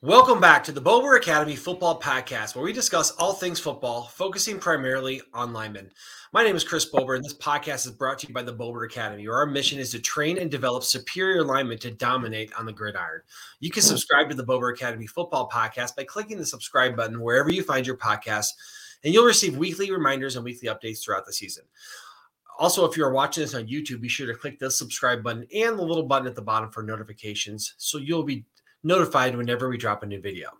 Welcome back to the Bober Academy Football Podcast, where we discuss all things football, focusing primarily on linemen. My name is Chris Bober, and this podcast is brought to you by the Bober Academy, where our mission is to train and develop superior linemen to dominate on the gridiron. You can subscribe to the Bober Academy Football Podcast by clicking the subscribe button wherever you find your podcast, and you'll receive weekly reminders and weekly updates throughout the season. Also, if you're watching this on YouTube, be sure to click the subscribe button and the little button at the bottom for notifications so you'll be notified whenever we drop a new video.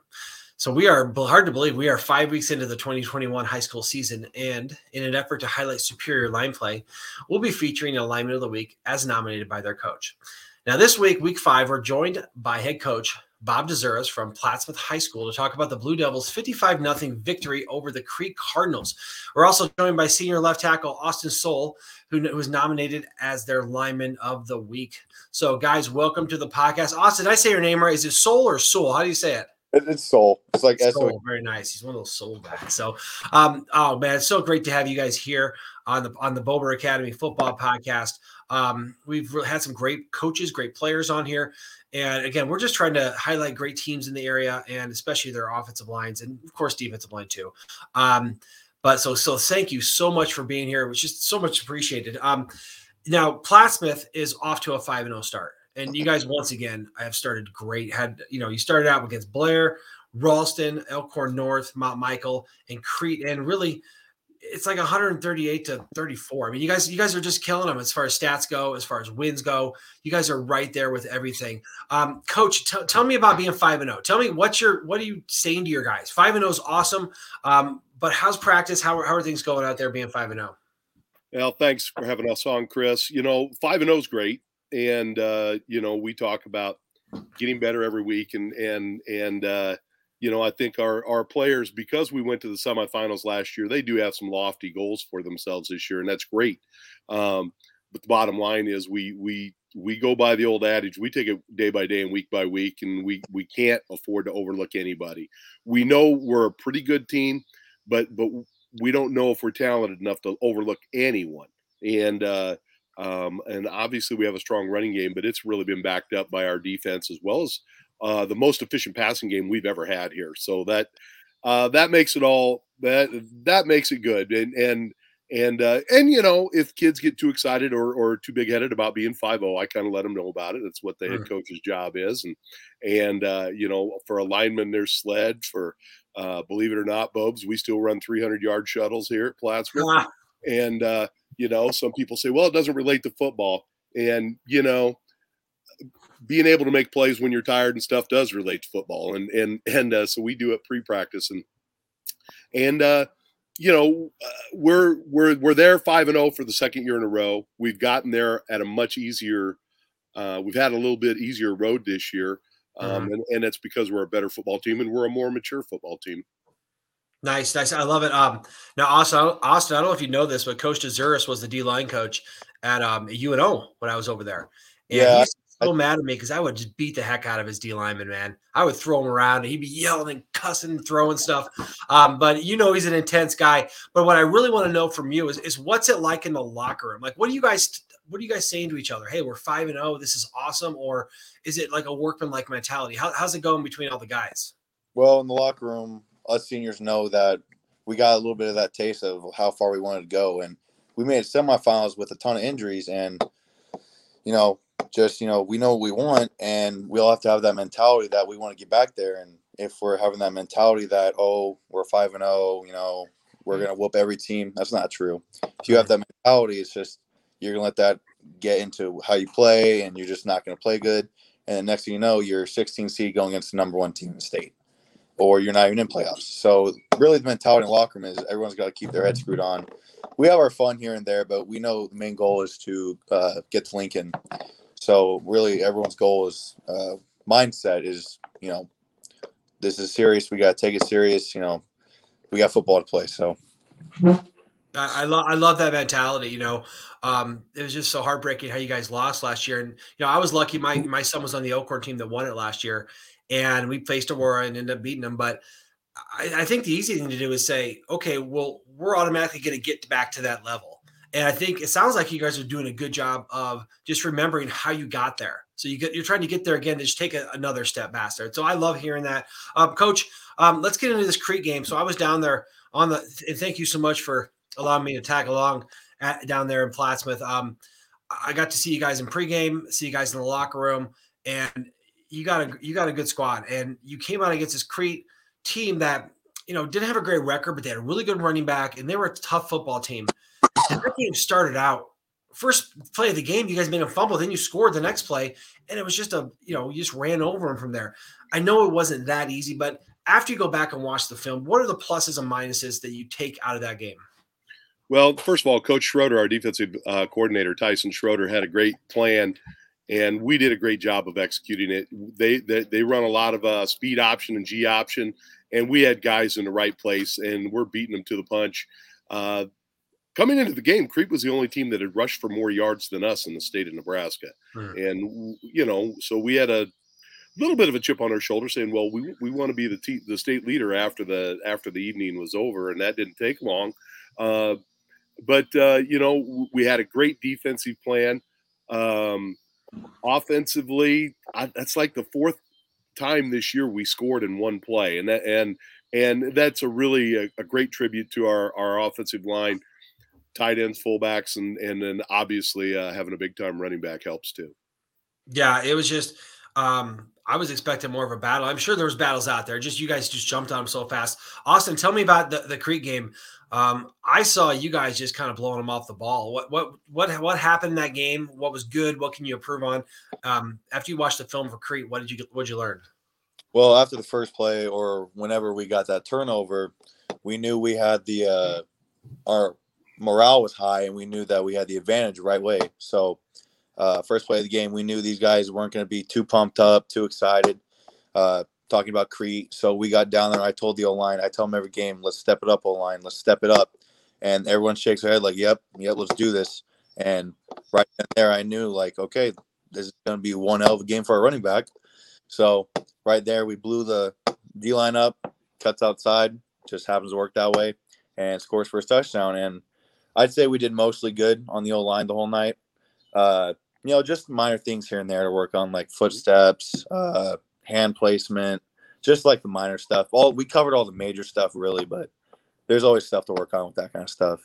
So we are hard to believe we are five weeks into the 2021 high school season, and in an effort to highlight superior line play, we'll be featuring alignment of the week as nominated by their coach. Now, this week, week five, we're joined by head coach Bob Dzuris from Plattsmouth High School to talk about the Blue Devils' 55 0 victory over the Crete Cardinals. We're also joined by senior left tackle Austin Sohl, who was nominated as their lineman of the week. So, guys, welcome to the podcast. Austin, did I say your name right? Is it Soul or Soul? How do you say it? It's Soul. It's like Soul. Very nice. He's one of those soul guys. So, um, oh man, it's so great to have you guys here on the on the Bober Academy Football Podcast. Um, we've had some great coaches, great players on here, and again, we're just trying to highlight great teams in the area, and especially their offensive lines, and of course, defensive line too. Um, but so so thank you so much for being here. It was just so much appreciated. Um, now Plattsmouth is off to a five and zero oh start, and you guys once again I have started great. Had you know you started out against Blair, Ralston, Elkhorn North, Mount Michael, and Crete, and really it's like 138 to 34. I mean, you guys, you guys are just killing them as far as stats go, as far as wins go. You guys are right there with everything. Um, Coach, t- tell me about being five and zero. Oh. Tell me what's your what are you saying to your guys? Five and zero is awesome. Um, but how's practice? How, how are things going out there being five and zero? Well, thanks for having us on, Chris. You know, five and zero is great, and uh, you know we talk about getting better every week, and and and uh, you know I think our our players because we went to the semifinals last year, they do have some lofty goals for themselves this year, and that's great. Um, but the bottom line is we we we go by the old adage we take it day by day and week by week and we we can't afford to overlook anybody we know we're a pretty good team but but we don't know if we're talented enough to overlook anyone. And uh, um, and obviously we have a strong running game, but it's really been backed up by our defense as well as uh, the most efficient passing game we've ever had here. So that uh, that makes it all that that makes it good. And and and uh, and you know if kids get too excited or or too big headed about being 5-0 i kind of let them know about it that's what the head mm. coach's job is and and uh, you know for a lineman there's sled for uh, believe it or not, Bobes, we still run 300 yard shuttles here at Plattsmouth. Ah. And, uh, you know, some people say, well, it doesn't relate to football. And, you know, being able to make plays when you're tired and stuff does relate to football. And, and, and uh, so we do it pre practice. And, and, uh, you know, uh, we're, we're, we're there 5 and 0 for the second year in a row. We've gotten there at a much easier, uh, we've had a little bit easier road this year. Um, mm-hmm. and, and it's because we're a better football team and we're a more mature football team. Nice, nice. I love it. Um, now, Austin, Austin, I don't know if you know this, but Coach Dzuris was the D line coach at um, UNO when I was over there. And yeah, he's so I, mad at me because I would just beat the heck out of his D lineman, man. I would throw him around and he'd be yelling and cussing and throwing stuff. Um, but you know, he's an intense guy. But what I really want to know from you is, is what's it like in the locker room? Like, what do you guys what are you guys saying to each other? Hey, we're five and zero. Oh, this is awesome. Or is it like a workman like mentality? How, how's it going between all the guys? Well, in the locker room, us seniors know that we got a little bit of that taste of how far we wanted to go, and we made semifinals with a ton of injuries, and you know, just you know, we know what we want, and we all have to have that mentality that we want to get back there. And if we're having that mentality that oh, we're five and zero, oh, you know, we're gonna whoop every team, that's not true. If you have that mentality, it's just you're gonna let that get into how you play, and you're just not gonna play good. And next thing you know, you're 16 seed going against the number one team in the state, or you're not even in playoffs. So really, the mentality in the locker room is everyone's got to keep their head screwed on. We have our fun here and there, but we know the main goal is to uh, get to Lincoln. So really, everyone's goal is uh, mindset is you know this is serious. We got to take it serious. You know, we got football to play. So. I, I love I love that mentality. You know, um, it was just so heartbreaking how you guys lost last year. And you know, I was lucky. My my son was on the Elkhorn team that won it last year, and we faced Aurora and ended up beating them. But I, I think the easy thing to do is say, okay, well, we're automatically going to get back to that level. And I think it sounds like you guys are doing a good job of just remembering how you got there. So you get you're trying to get there again to just take a, another step faster. So I love hearing that, um, Coach. Um, let's get into this Crete game. So I was down there on the, and thank you so much for allowing me to tag along at, down there in Plattsmouth. Um, I got to see you guys in pregame, see you guys in the locker room, and you got a you got a good squad. And you came out against this Crete team that you know didn't have a great record, but they had a really good running back, and they were a tough football team. That game started out first play of the game, you guys made a fumble, then you scored the next play, and it was just a you know you just ran over them from there. I know it wasn't that easy, but after you go back and watch the film, what are the pluses and minuses that you take out of that game? Well, first of all, Coach Schroeder, our defensive uh, coordinator, Tyson Schroeder, had a great plan, and we did a great job of executing it. They they, they run a lot of uh, speed option and G option, and we had guys in the right place, and we're beating them to the punch. Uh, coming into the game, Crete was the only team that had rushed for more yards than us in the state of Nebraska, hmm. and you know, so we had a little bit of a chip on our shoulder, saying, "Well, we we want to be the te- the state leader after the after the evening was over," and that didn't take long. Uh, but uh, you know, we had a great defensive plan. Um, offensively, I, that's like the fourth time this year we scored in one play, and that and and that's a really a, a great tribute to our our offensive line, tight ends, fullbacks, and and then obviously uh, having a big time running back helps too. Yeah, it was just um, I was expecting more of a battle. I'm sure there was battles out there. Just you guys just jumped on them so fast. Austin, tell me about the, the Crete game. Um, I saw you guys just kind of blowing them off the ball. What what what what happened in that game? What was good? What can you improve on? Um, after you watched the film for Crete, what did you what did you learn? Well, after the first play or whenever we got that turnover, we knew we had the uh, our morale was high and we knew that we had the advantage right way. So uh, first play of the game, we knew these guys weren't going to be too pumped up, too excited, uh, talking about Crete. So we got down there. I told the O line, I tell them every game, let's step it up, O line, let's step it up. And everyone shakes their head like, yep, yep, let's do this. And right there, I knew like, okay, this is going to be one hell of a game for our running back. So right there, we blew the D line up, cuts outside, just happens to work that way, and scores first touchdown. And I'd say we did mostly good on the O line the whole night. Uh, you know, just minor things here and there to work on, like footsteps, uh, hand placement, just like the minor stuff. All we covered all the major stuff really, but there's always stuff to work on with that kind of stuff.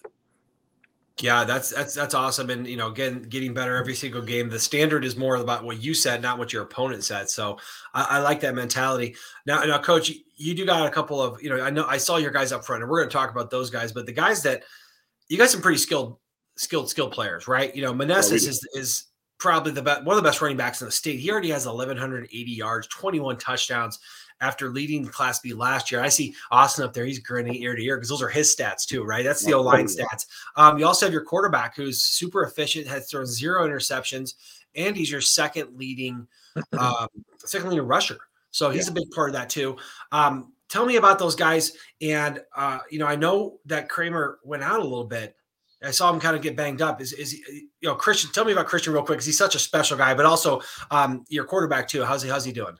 Yeah, that's that's that's awesome, and you know, again, getting better every single game. The standard is more about what you said, not what your opponent said. So I, I like that mentality. Now, now, coach, you do got a couple of you know, I know I saw your guys up front, and we're going to talk about those guys, but the guys that you got some pretty skilled, skilled, skilled players, right? You know, Meneses is is probably the best, one of the best running backs in the state. He already has 1,180 yards, 21 touchdowns after leading Class B last year. I see Austin up there; he's grinning ear to ear because those are his stats too, right? That's the O line stats. Um, you also have your quarterback who's super efficient, has thrown zero interceptions, and he's your second leading, um, second leading rusher. So he's yeah. a big part of that too. Um, tell me about those guys. And uh, you know, I know that Kramer went out a little bit. I saw him kind of get banged up. Is is he, you know Christian? Tell me about Christian real quick because he's such a special guy, but also um, your quarterback too. How's he? How's he doing?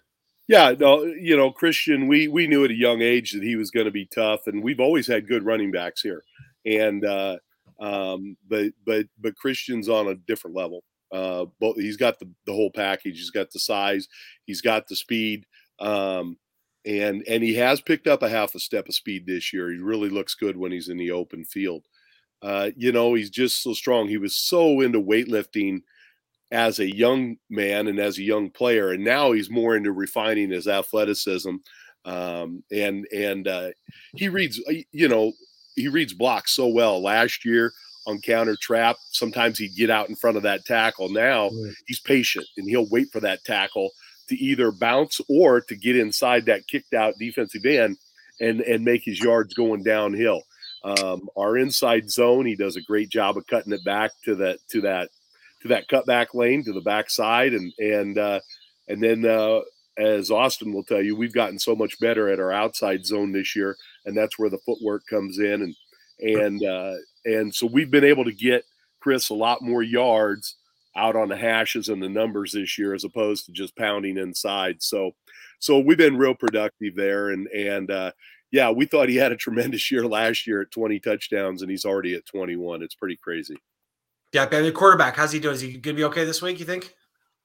Yeah, no, you know Christian. We we knew at a young age that he was going to be tough, and we've always had good running backs here. And uh, um, but but but Christian's on a different level. Uh, he's got the the whole package. He's got the size. He's got the speed. Um, and and he has picked up a half a step of speed this year. He really looks good when he's in the open field. Uh, you know, he's just so strong. He was so into weightlifting as a young man and as a young player, and now he's more into refining his athleticism. Um, and and uh, he reads, uh, you know, he reads blocks so well. Last year on counter trap, sometimes he'd get out in front of that tackle. Now right. he's patient and he'll wait for that tackle to either bounce or to get inside that kicked out defensive end and and make his yards going downhill. Um, our inside zone, he does a great job of cutting it back to that to that to that cutback lane to the backside, and and uh, and then uh, as Austin will tell you, we've gotten so much better at our outside zone this year, and that's where the footwork comes in, and and uh, and so we've been able to get Chris a lot more yards out on the hashes and the numbers this year as opposed to just pounding inside. So so we've been real productive there, and and uh, yeah, we thought he had a tremendous year last year at 20 touchdowns, and he's already at 21. It's pretty crazy. Yeah, the quarterback, how's he doing? Is he gonna be okay this week? You think?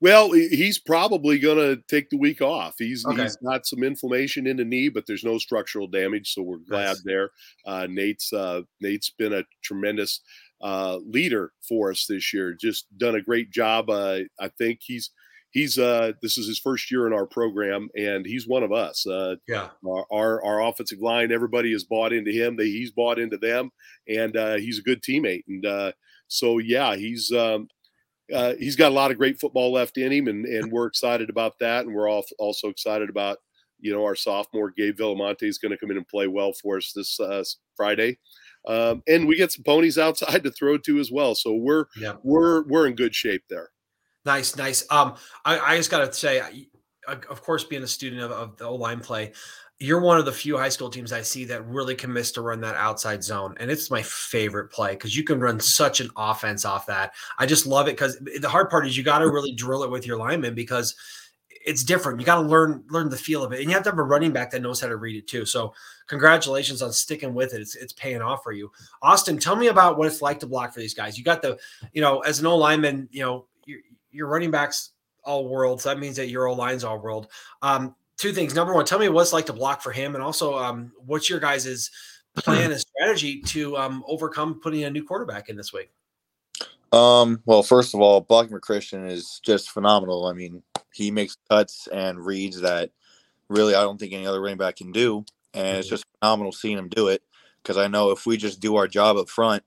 Well, he's probably going to take the week off. He's Okay. he's got some inflammation in the knee, but there's no structural damage, so we're glad Nice. there. Uh, Nate's uh, Nate's been a tremendous uh, leader for us this year. Just done a great job. Uh, I think he's he's uh, this is his first year in our program, and he's one of us. Uh, Yeah. our, our our offensive line, everybody has bought into him. They, he's bought into them, and uh, he's a good teammate. And uh, so, yeah, he's um, uh, he's got a lot of great football left in him, and and we're excited about that. And we're all also excited about you know our sophomore Gabe Villamonte is going to come in and play well for us this uh, Friday. Um, and we get some ponies outside to throw to as well, so we're Yeah. we're we're in good shape there. Nice, nice. Um, I, I just got to say, I- of course, being a student of, of the O line play, you're one of the few high school teams I see that really commits to run that outside zone, and it's my favorite play because you can run such an offense off that. I just love it because the hard part is you got to really drill it with your linemen because it's different. You got to learn learn the feel of it, and you have to have a running back that knows how to read it too. So, congratulations on sticking with it. It's it's paying off for you, Austin. Tell me about what it's like to block for these guys. You got the, you know, as an O lineman, you know, your your running backs all world. So that means that your O line's all world. Um, two things. Number one, tell me what it's like to block for him, and also, um, what's your guys' plan and strategy to um, overcome putting a new quarterback in this week? Um, well, first of all, blocking for Christian is just phenomenal. I mean, he makes cuts and reads that really I don't think any other running back can do. And it's Mhm. just phenomenal seeing him do it because I know if we just do our job up front,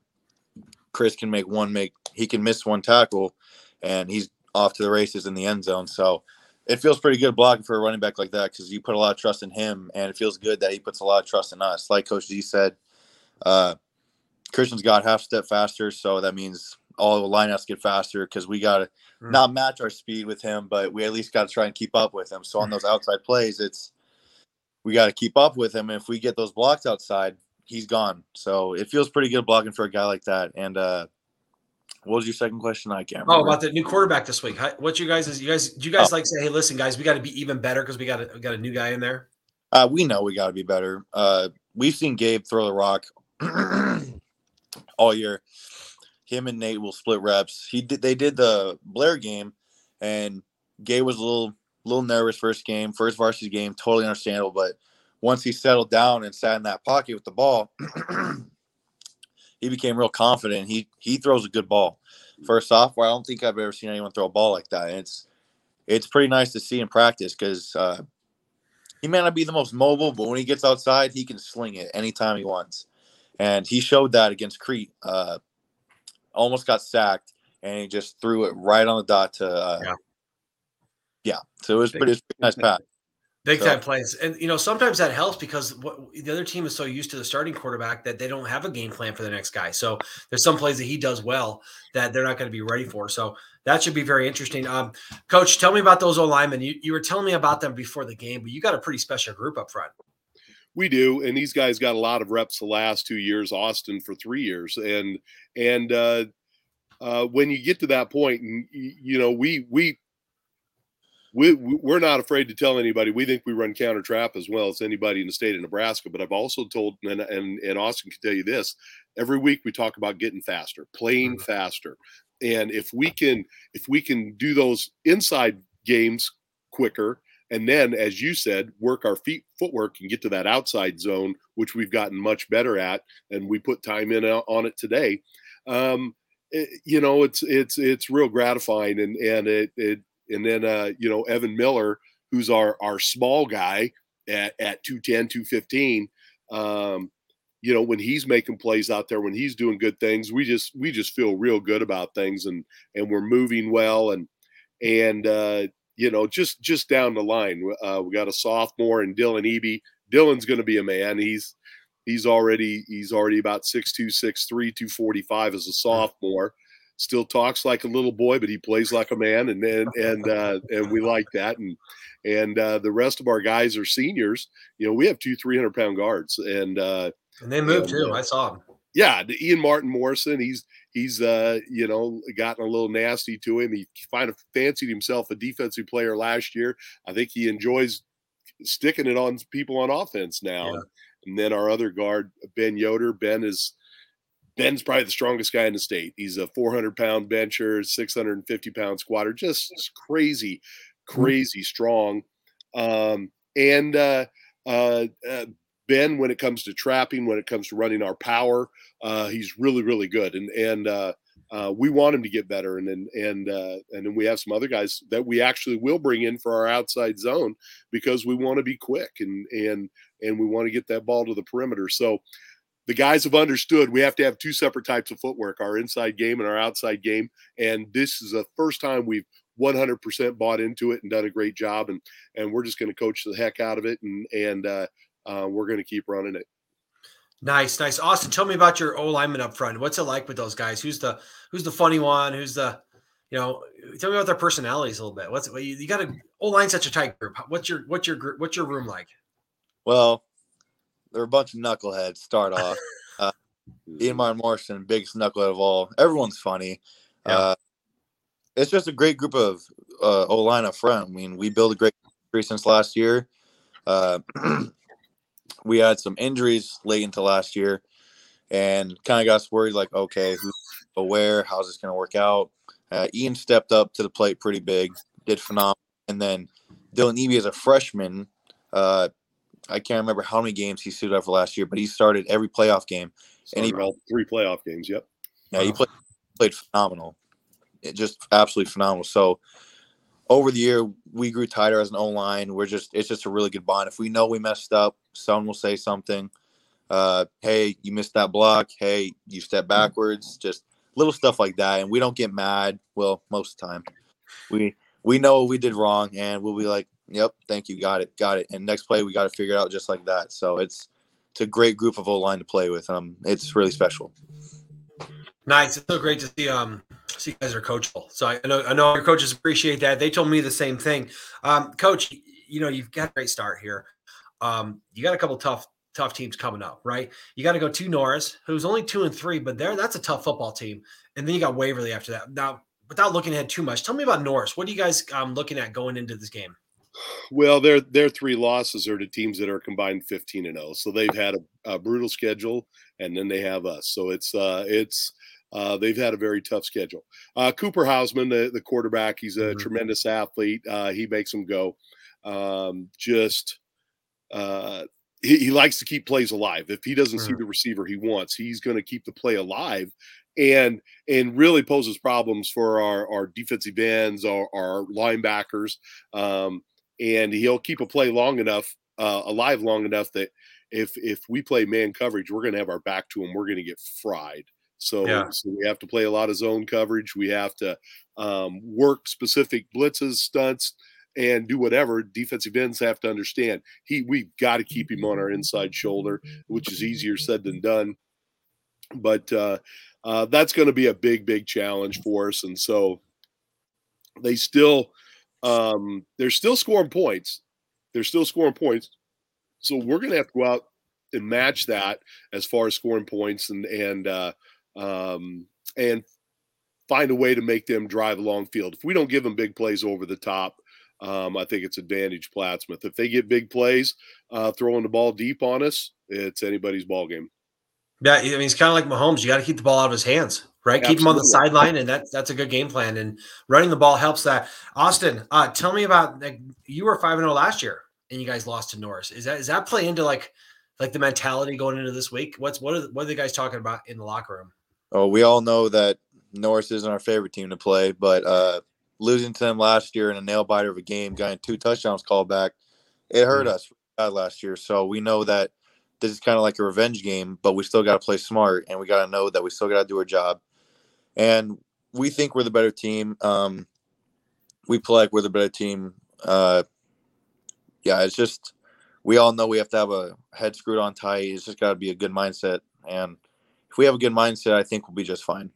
Chris can make one make he can miss one tackle and he's off to the races in the end zone. So it feels pretty good blocking for a running back like that because you put a lot of trust in him and it feels good that he puts a lot of trust in us. Like Coach G said, uh, Christian's got half step faster, so that means all the lineouts get faster because we got to Mm. not match our speed with him, but we at least got to try and keep up with him. So on those outside plays, it's we got to keep up with him. And if we get those blocks outside, he's gone. So it feels pretty good blocking for a guy like that. And uh, what was your second question? I can't Oh, about the new quarterback this week. What you guys is you guys do you guys like say, hey, listen, guys, we got to be even better because we got a, we got a new guy in there. Uh, we know we got to be better. Uh, we've seen Gabe throw the rock all year. Him and Nate will split reps. He did. They did the Blair game, and Gabe was a little little nervous first game, first varsity game. Totally understandable. But once he settled down and sat in that pocket with the ball, he became real confident. He he throws a good ball First off, sophomore. I don't think I've ever seen anyone throw a ball like that. It's it's pretty nice to see in practice because uh, he may not be the most mobile, but when he gets outside, he can sling it anytime he wants. And he showed that against Crete. Uh, almost got sacked, and he just threw it right on the dot to. Uh, Yeah. yeah. So it was pretty, pretty nice pass. Big So- time plays, and you know sometimes that helps because what the other team is so used to the starting quarterback that they don't have a game plan for the next guy. So there's some plays that he does well that they're not going to be ready for. So that should be very interesting. Um, Coach, tell me about those O linemen. You you were telling me about them before the game, but you got a pretty special group up front. We do, and these guys got a lot of reps the last two years. Austin for three years, and and uh, uh, when you get to that point, and you know, we we we we're not afraid to tell anybody. We think we run counter trap as well as anybody in the state of Nebraska. But I've also told, and and, and Austin can tell you this: every week we talk about getting faster, playing Mhm. faster, and if we can if we can do those inside games quicker and then as you said work our feet footwork and get to that outside zone which we've gotten much better at and we put time in on it today. Um it- you know it's it's it's real gratifying and and it it and then uh you know evan miller who's our our small guy at at 210 215 um you know when he's making plays out there when he's doing good things we just we just feel real good about things and and we're moving well and and uh you know just just down the line uh we got a sophomore and dylan eby dylan's going to be a man he's he's already he's already about 6'2 6'3 245 as a sophomore still talks like a little boy but he plays like a man and and and uh and we like that and and uh the rest of our guys are seniors you know we have two 300 pound guards and uh And they moved Yeah, too. yeah. I saw them. Yeah, the Ian Martin Morrison, he's he's uh you know gotten a little nasty to him. He kind of fancied himself a defensive player last year. I think he enjoys sticking it on people on offense now. Yeah. And then our other guard, Ben Yoder, Ben is Ben's probably the strongest guy in the state. He's a 400 pound bencher, 650 pound squatter, just crazy, mm-hmm. crazy strong. Um, and uh, uh, uh, Ben, when it comes to trapping, when it comes to running our power, uh, he's really, really good. And and uh, uh, we want him to get better. And and and uh, and then we have some other guys that we actually will bring in for our outside zone because we want to be quick and and and we want to get that ball to the perimeter. So the guys have understood we have to have two separate types of footwork our inside game and our outside game and this is the first time we've 100% bought into it and done a great job and and we're just going to coach the heck out of it and and uh, uh, we're going to keep running it nice nice austin tell me about your o lineman up front what's it like with those guys who's the who's the funny one who's the you know tell me about their personalities a little bit what's you, you got to o line such a tight group what's your what's your what's your room like well they're a bunch of knuckleheads. Start off. Uh, Ian Martin Morrison, biggest knucklehead of all. Everyone's funny. Yeah. Uh, it's just a great group of uh, O line up front. I mean, we built a great history since last year. Uh, we had some injuries late into last year, and kind of got us worried. Like, okay, who's aware? How's this going to work out? Uh, Ian stepped up to the plate pretty big, did phenomenal, and then Dylan Eby as a freshman uh, I can't remember how many games he suited up for last year, but he started every playoff game, started and he all three playoff games. Yep. Yeah, he played played phenomenal, it just absolutely phenomenal. So over the year, we grew tighter as an O line. We're just it's just a really good bond. If we know we messed up, someone will say something. Uh, hey, you missed that block. Hey, you step backwards. Just little stuff like that, and we don't get mad. Well, most of the time, we we know we did wrong, and we'll be like, Yep. Thank you. Got it. Got it. And next play, we got to figure it out just like that. So it's it's a great group of O line to play with. Um, it's really special. Nice. It's so great to see um see you guys are coachable. So I know I know your coaches appreciate that. They told me the same thing. Um, coach, you know you've got a great start here. Um, you got a couple tough tough teams coming up, right? You got to go to Norris, who's only two and three, but there that's a tough football team. And then you got Waverly after that. Now, without looking ahead too much, tell me about Norris. What are you guys um, looking at going into this game? Well, their their three losses are to teams that are combined 15 and 0. So they've had a, a brutal schedule, and then they have us. So it's uh, it's uh, they've had a very tough schedule. Uh, Cooper Hausman, the, the quarterback, he's a mm-hmm. tremendous athlete. Uh, he makes them go. Um, just uh, he, he, likes to keep plays alive. If he doesn't mm-hmm. see the receiver he wants, he's going to keep the play alive and and really poses problems for our, our defensive ends, our, our linebackers. Um, and he'll keep a play long enough, uh, alive long enough that if if we play man coverage, we're going to have our back to him. We're going to get fried. So, yeah. so, we have to play a lot of zone coverage. We have to um, work specific blitzes, stunts, and do whatever. Defensive ends have to understand he. We've got to keep him on our inside shoulder, which is easier said than done. But uh, uh, that's going to be a big, big challenge for us. And so they still um, they're still scoring points. They're still scoring points. So we're going to have to go out and match that as far as scoring points and and uh, um, and find a way to make them drive long field. If we don't give them big plays over the top, um, I think it's advantage Plattsmouth. If they get big plays, uh, throwing the ball deep on us, it's anybody's ball game. Yeah, I mean it's kind of like Mahomes. You got to keep the ball out of his hands right? Absolutely. Keep him on the sideline, and that's that's a good game plan. And running the ball helps that. Austin, uh, tell me about like you were five and zero oh last year, and you guys lost to Norris. Is that is that play into like like the mentality going into this week? What's what are what are the guys talking about in the locker room? Oh, we all know that Norris isn't our favorite team to play, but uh, losing to them last year in a nail biter of a game, getting two touchdowns called back, it hurt mm-hmm. us last year. So we know that this is kind of like a revenge game, but we still got to play smart and we got to know that we still got to do our job and we think we're the better team. Um, we play like we're the better team. Uh, yeah, it's just we all know we have to have a head screwed on tight. It's just got to be a good mindset, and if we have a good mindset, I think we'll be just fine.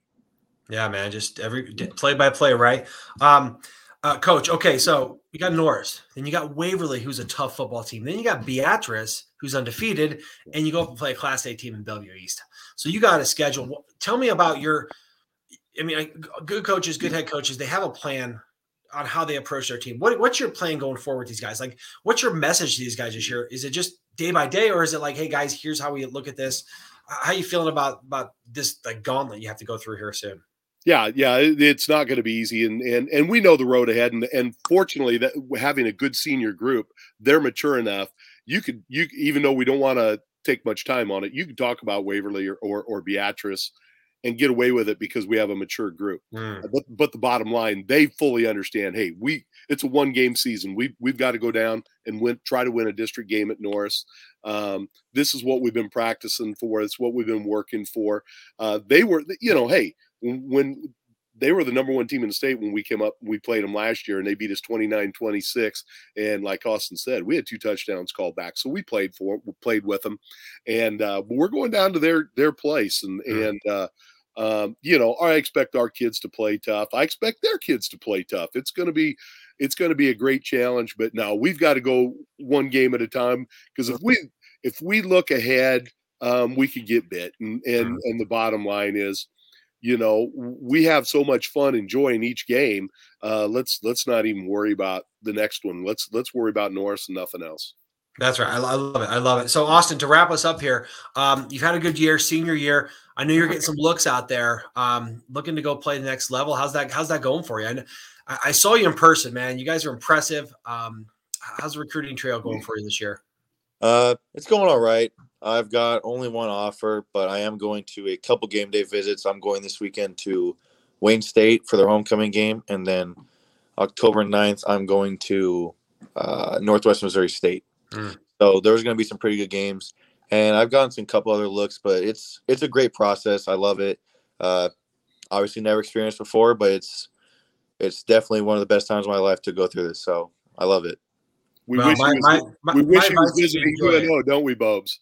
Yeah, man, just every play by play, right? Um, uh, coach, okay, so you got Norris, then you got Waverly, who's a tough football team, then you got Beatrice, who's undefeated, and you go up and play a Class A team in Bellevue East. So you got a schedule. Tell me about your I mean, good coaches, good head coaches, they have a plan on how they approach their team. What, what's your plan going forward with these guys? Like, what's your message to these guys this year? Is it just day by day, or is it like, hey guys, here's how we look at this? How you feeling about about this like gauntlet you have to go through here soon? Yeah, yeah, it's not going to be easy, and and and we know the road ahead, and and fortunately that having a good senior group, they're mature enough. You could you even though we don't want to take much time on it, you can talk about Waverly or or, or Beatrice and get away with it because we have a mature group. Mm. But but the bottom line, they fully understand. Hey, we it's a one game season. We we've got to go down and win, try to win a district game at Norris. Um, this is what we've been practicing for. It's what we've been working for. Uh, they were, you know, hey, when they were the number one team in the state when we came up we played them last year and they beat us 29-26 and like austin said we had two touchdowns called back so we played for we played with them and uh, we're going down to their their place and mm-hmm. and uh, um, you know i expect our kids to play tough. I expect their kids to play tough. It's going to be it's going to be a great challenge but now we've got to go one game at a time because if we if we look ahead um, we could get bit and and, and the bottom line is you know we have so much fun enjoying each game uh, let's let's not even worry about the next one. Let's let's worry about norris and nothing else that's right. I, love it. I love it. So, Austin, to wrap us up here, um, you've had a good year, senior year. I know you're getting some looks out there, um, looking to go play the next level. How's that? How's that going for you? I, I saw you in person, man. You guys are impressive. Um, how's the recruiting trail going for you this year? Uh, it's going all right. I've got only one offer, but I am going to a couple game day visits. I'm going this weekend to Wayne State for their homecoming game, and then October 9th, I'm going to uh, Northwest Missouri State. Mm. So there's going to be some pretty good games, and I've gotten some couple other looks, but it's it's a great process. I love it. Uh, obviously, never experienced before, but it's it's definitely one of the best times of my life to go through this. So I love it. We well, wish my, he was, my, we wish he was visiting UNO, don't we, Bobs?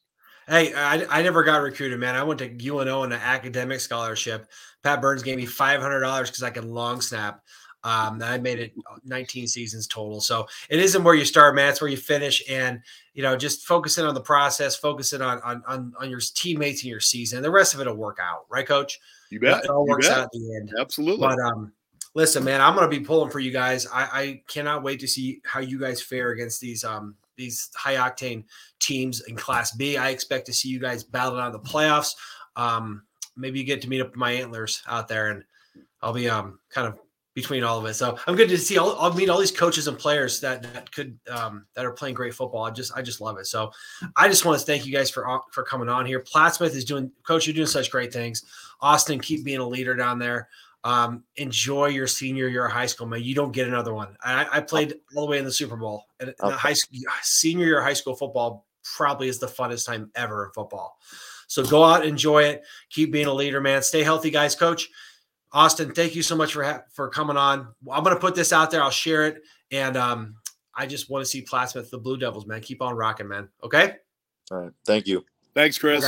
Hey, I, I never got recruited, man. I went to UNO on an academic scholarship. Pat Behrns gave me five hundred dollars because I can long snap. Um, I made it 19 seasons total. So it isn't where you start, man. It's where you finish. And you know, just focusing on the process, focusing on on on, on your teammates and your season. The rest of it will work out, right, Coach? You bet. It all works out at the end. Absolutely. But um, listen, man, I'm gonna be pulling for you guys. I, I cannot wait to see how you guys fare against these um these high octane teams in Class B. I expect to see you guys battle out in the playoffs. Um, maybe you get to meet up with my antlers out there, and I'll be um kind of between all of it. So I'm good to see. I'll, I'll meet all these coaches and players that that could um, that are playing great football. I just I just love it. So I just want to thank you guys for for coming on here. Plattsmouth is doing, coach. You're doing such great things. Austin, keep being a leader down there. Um, enjoy your senior year of high school, man. You don't get another one. I, I played all the way in the Super Bowl, and okay. high school, senior year of high school football probably is the funnest time ever in football. So go out, enjoy it, keep being a leader, man. Stay healthy, guys. Coach Austin, thank you so much for ha- for coming on. I'm gonna put this out there. I'll share it, and um, I just want to see Plattsmouth, the Blue Devils, man. Keep on rocking, man. Okay. All right. Thank you. Thanks, Chris.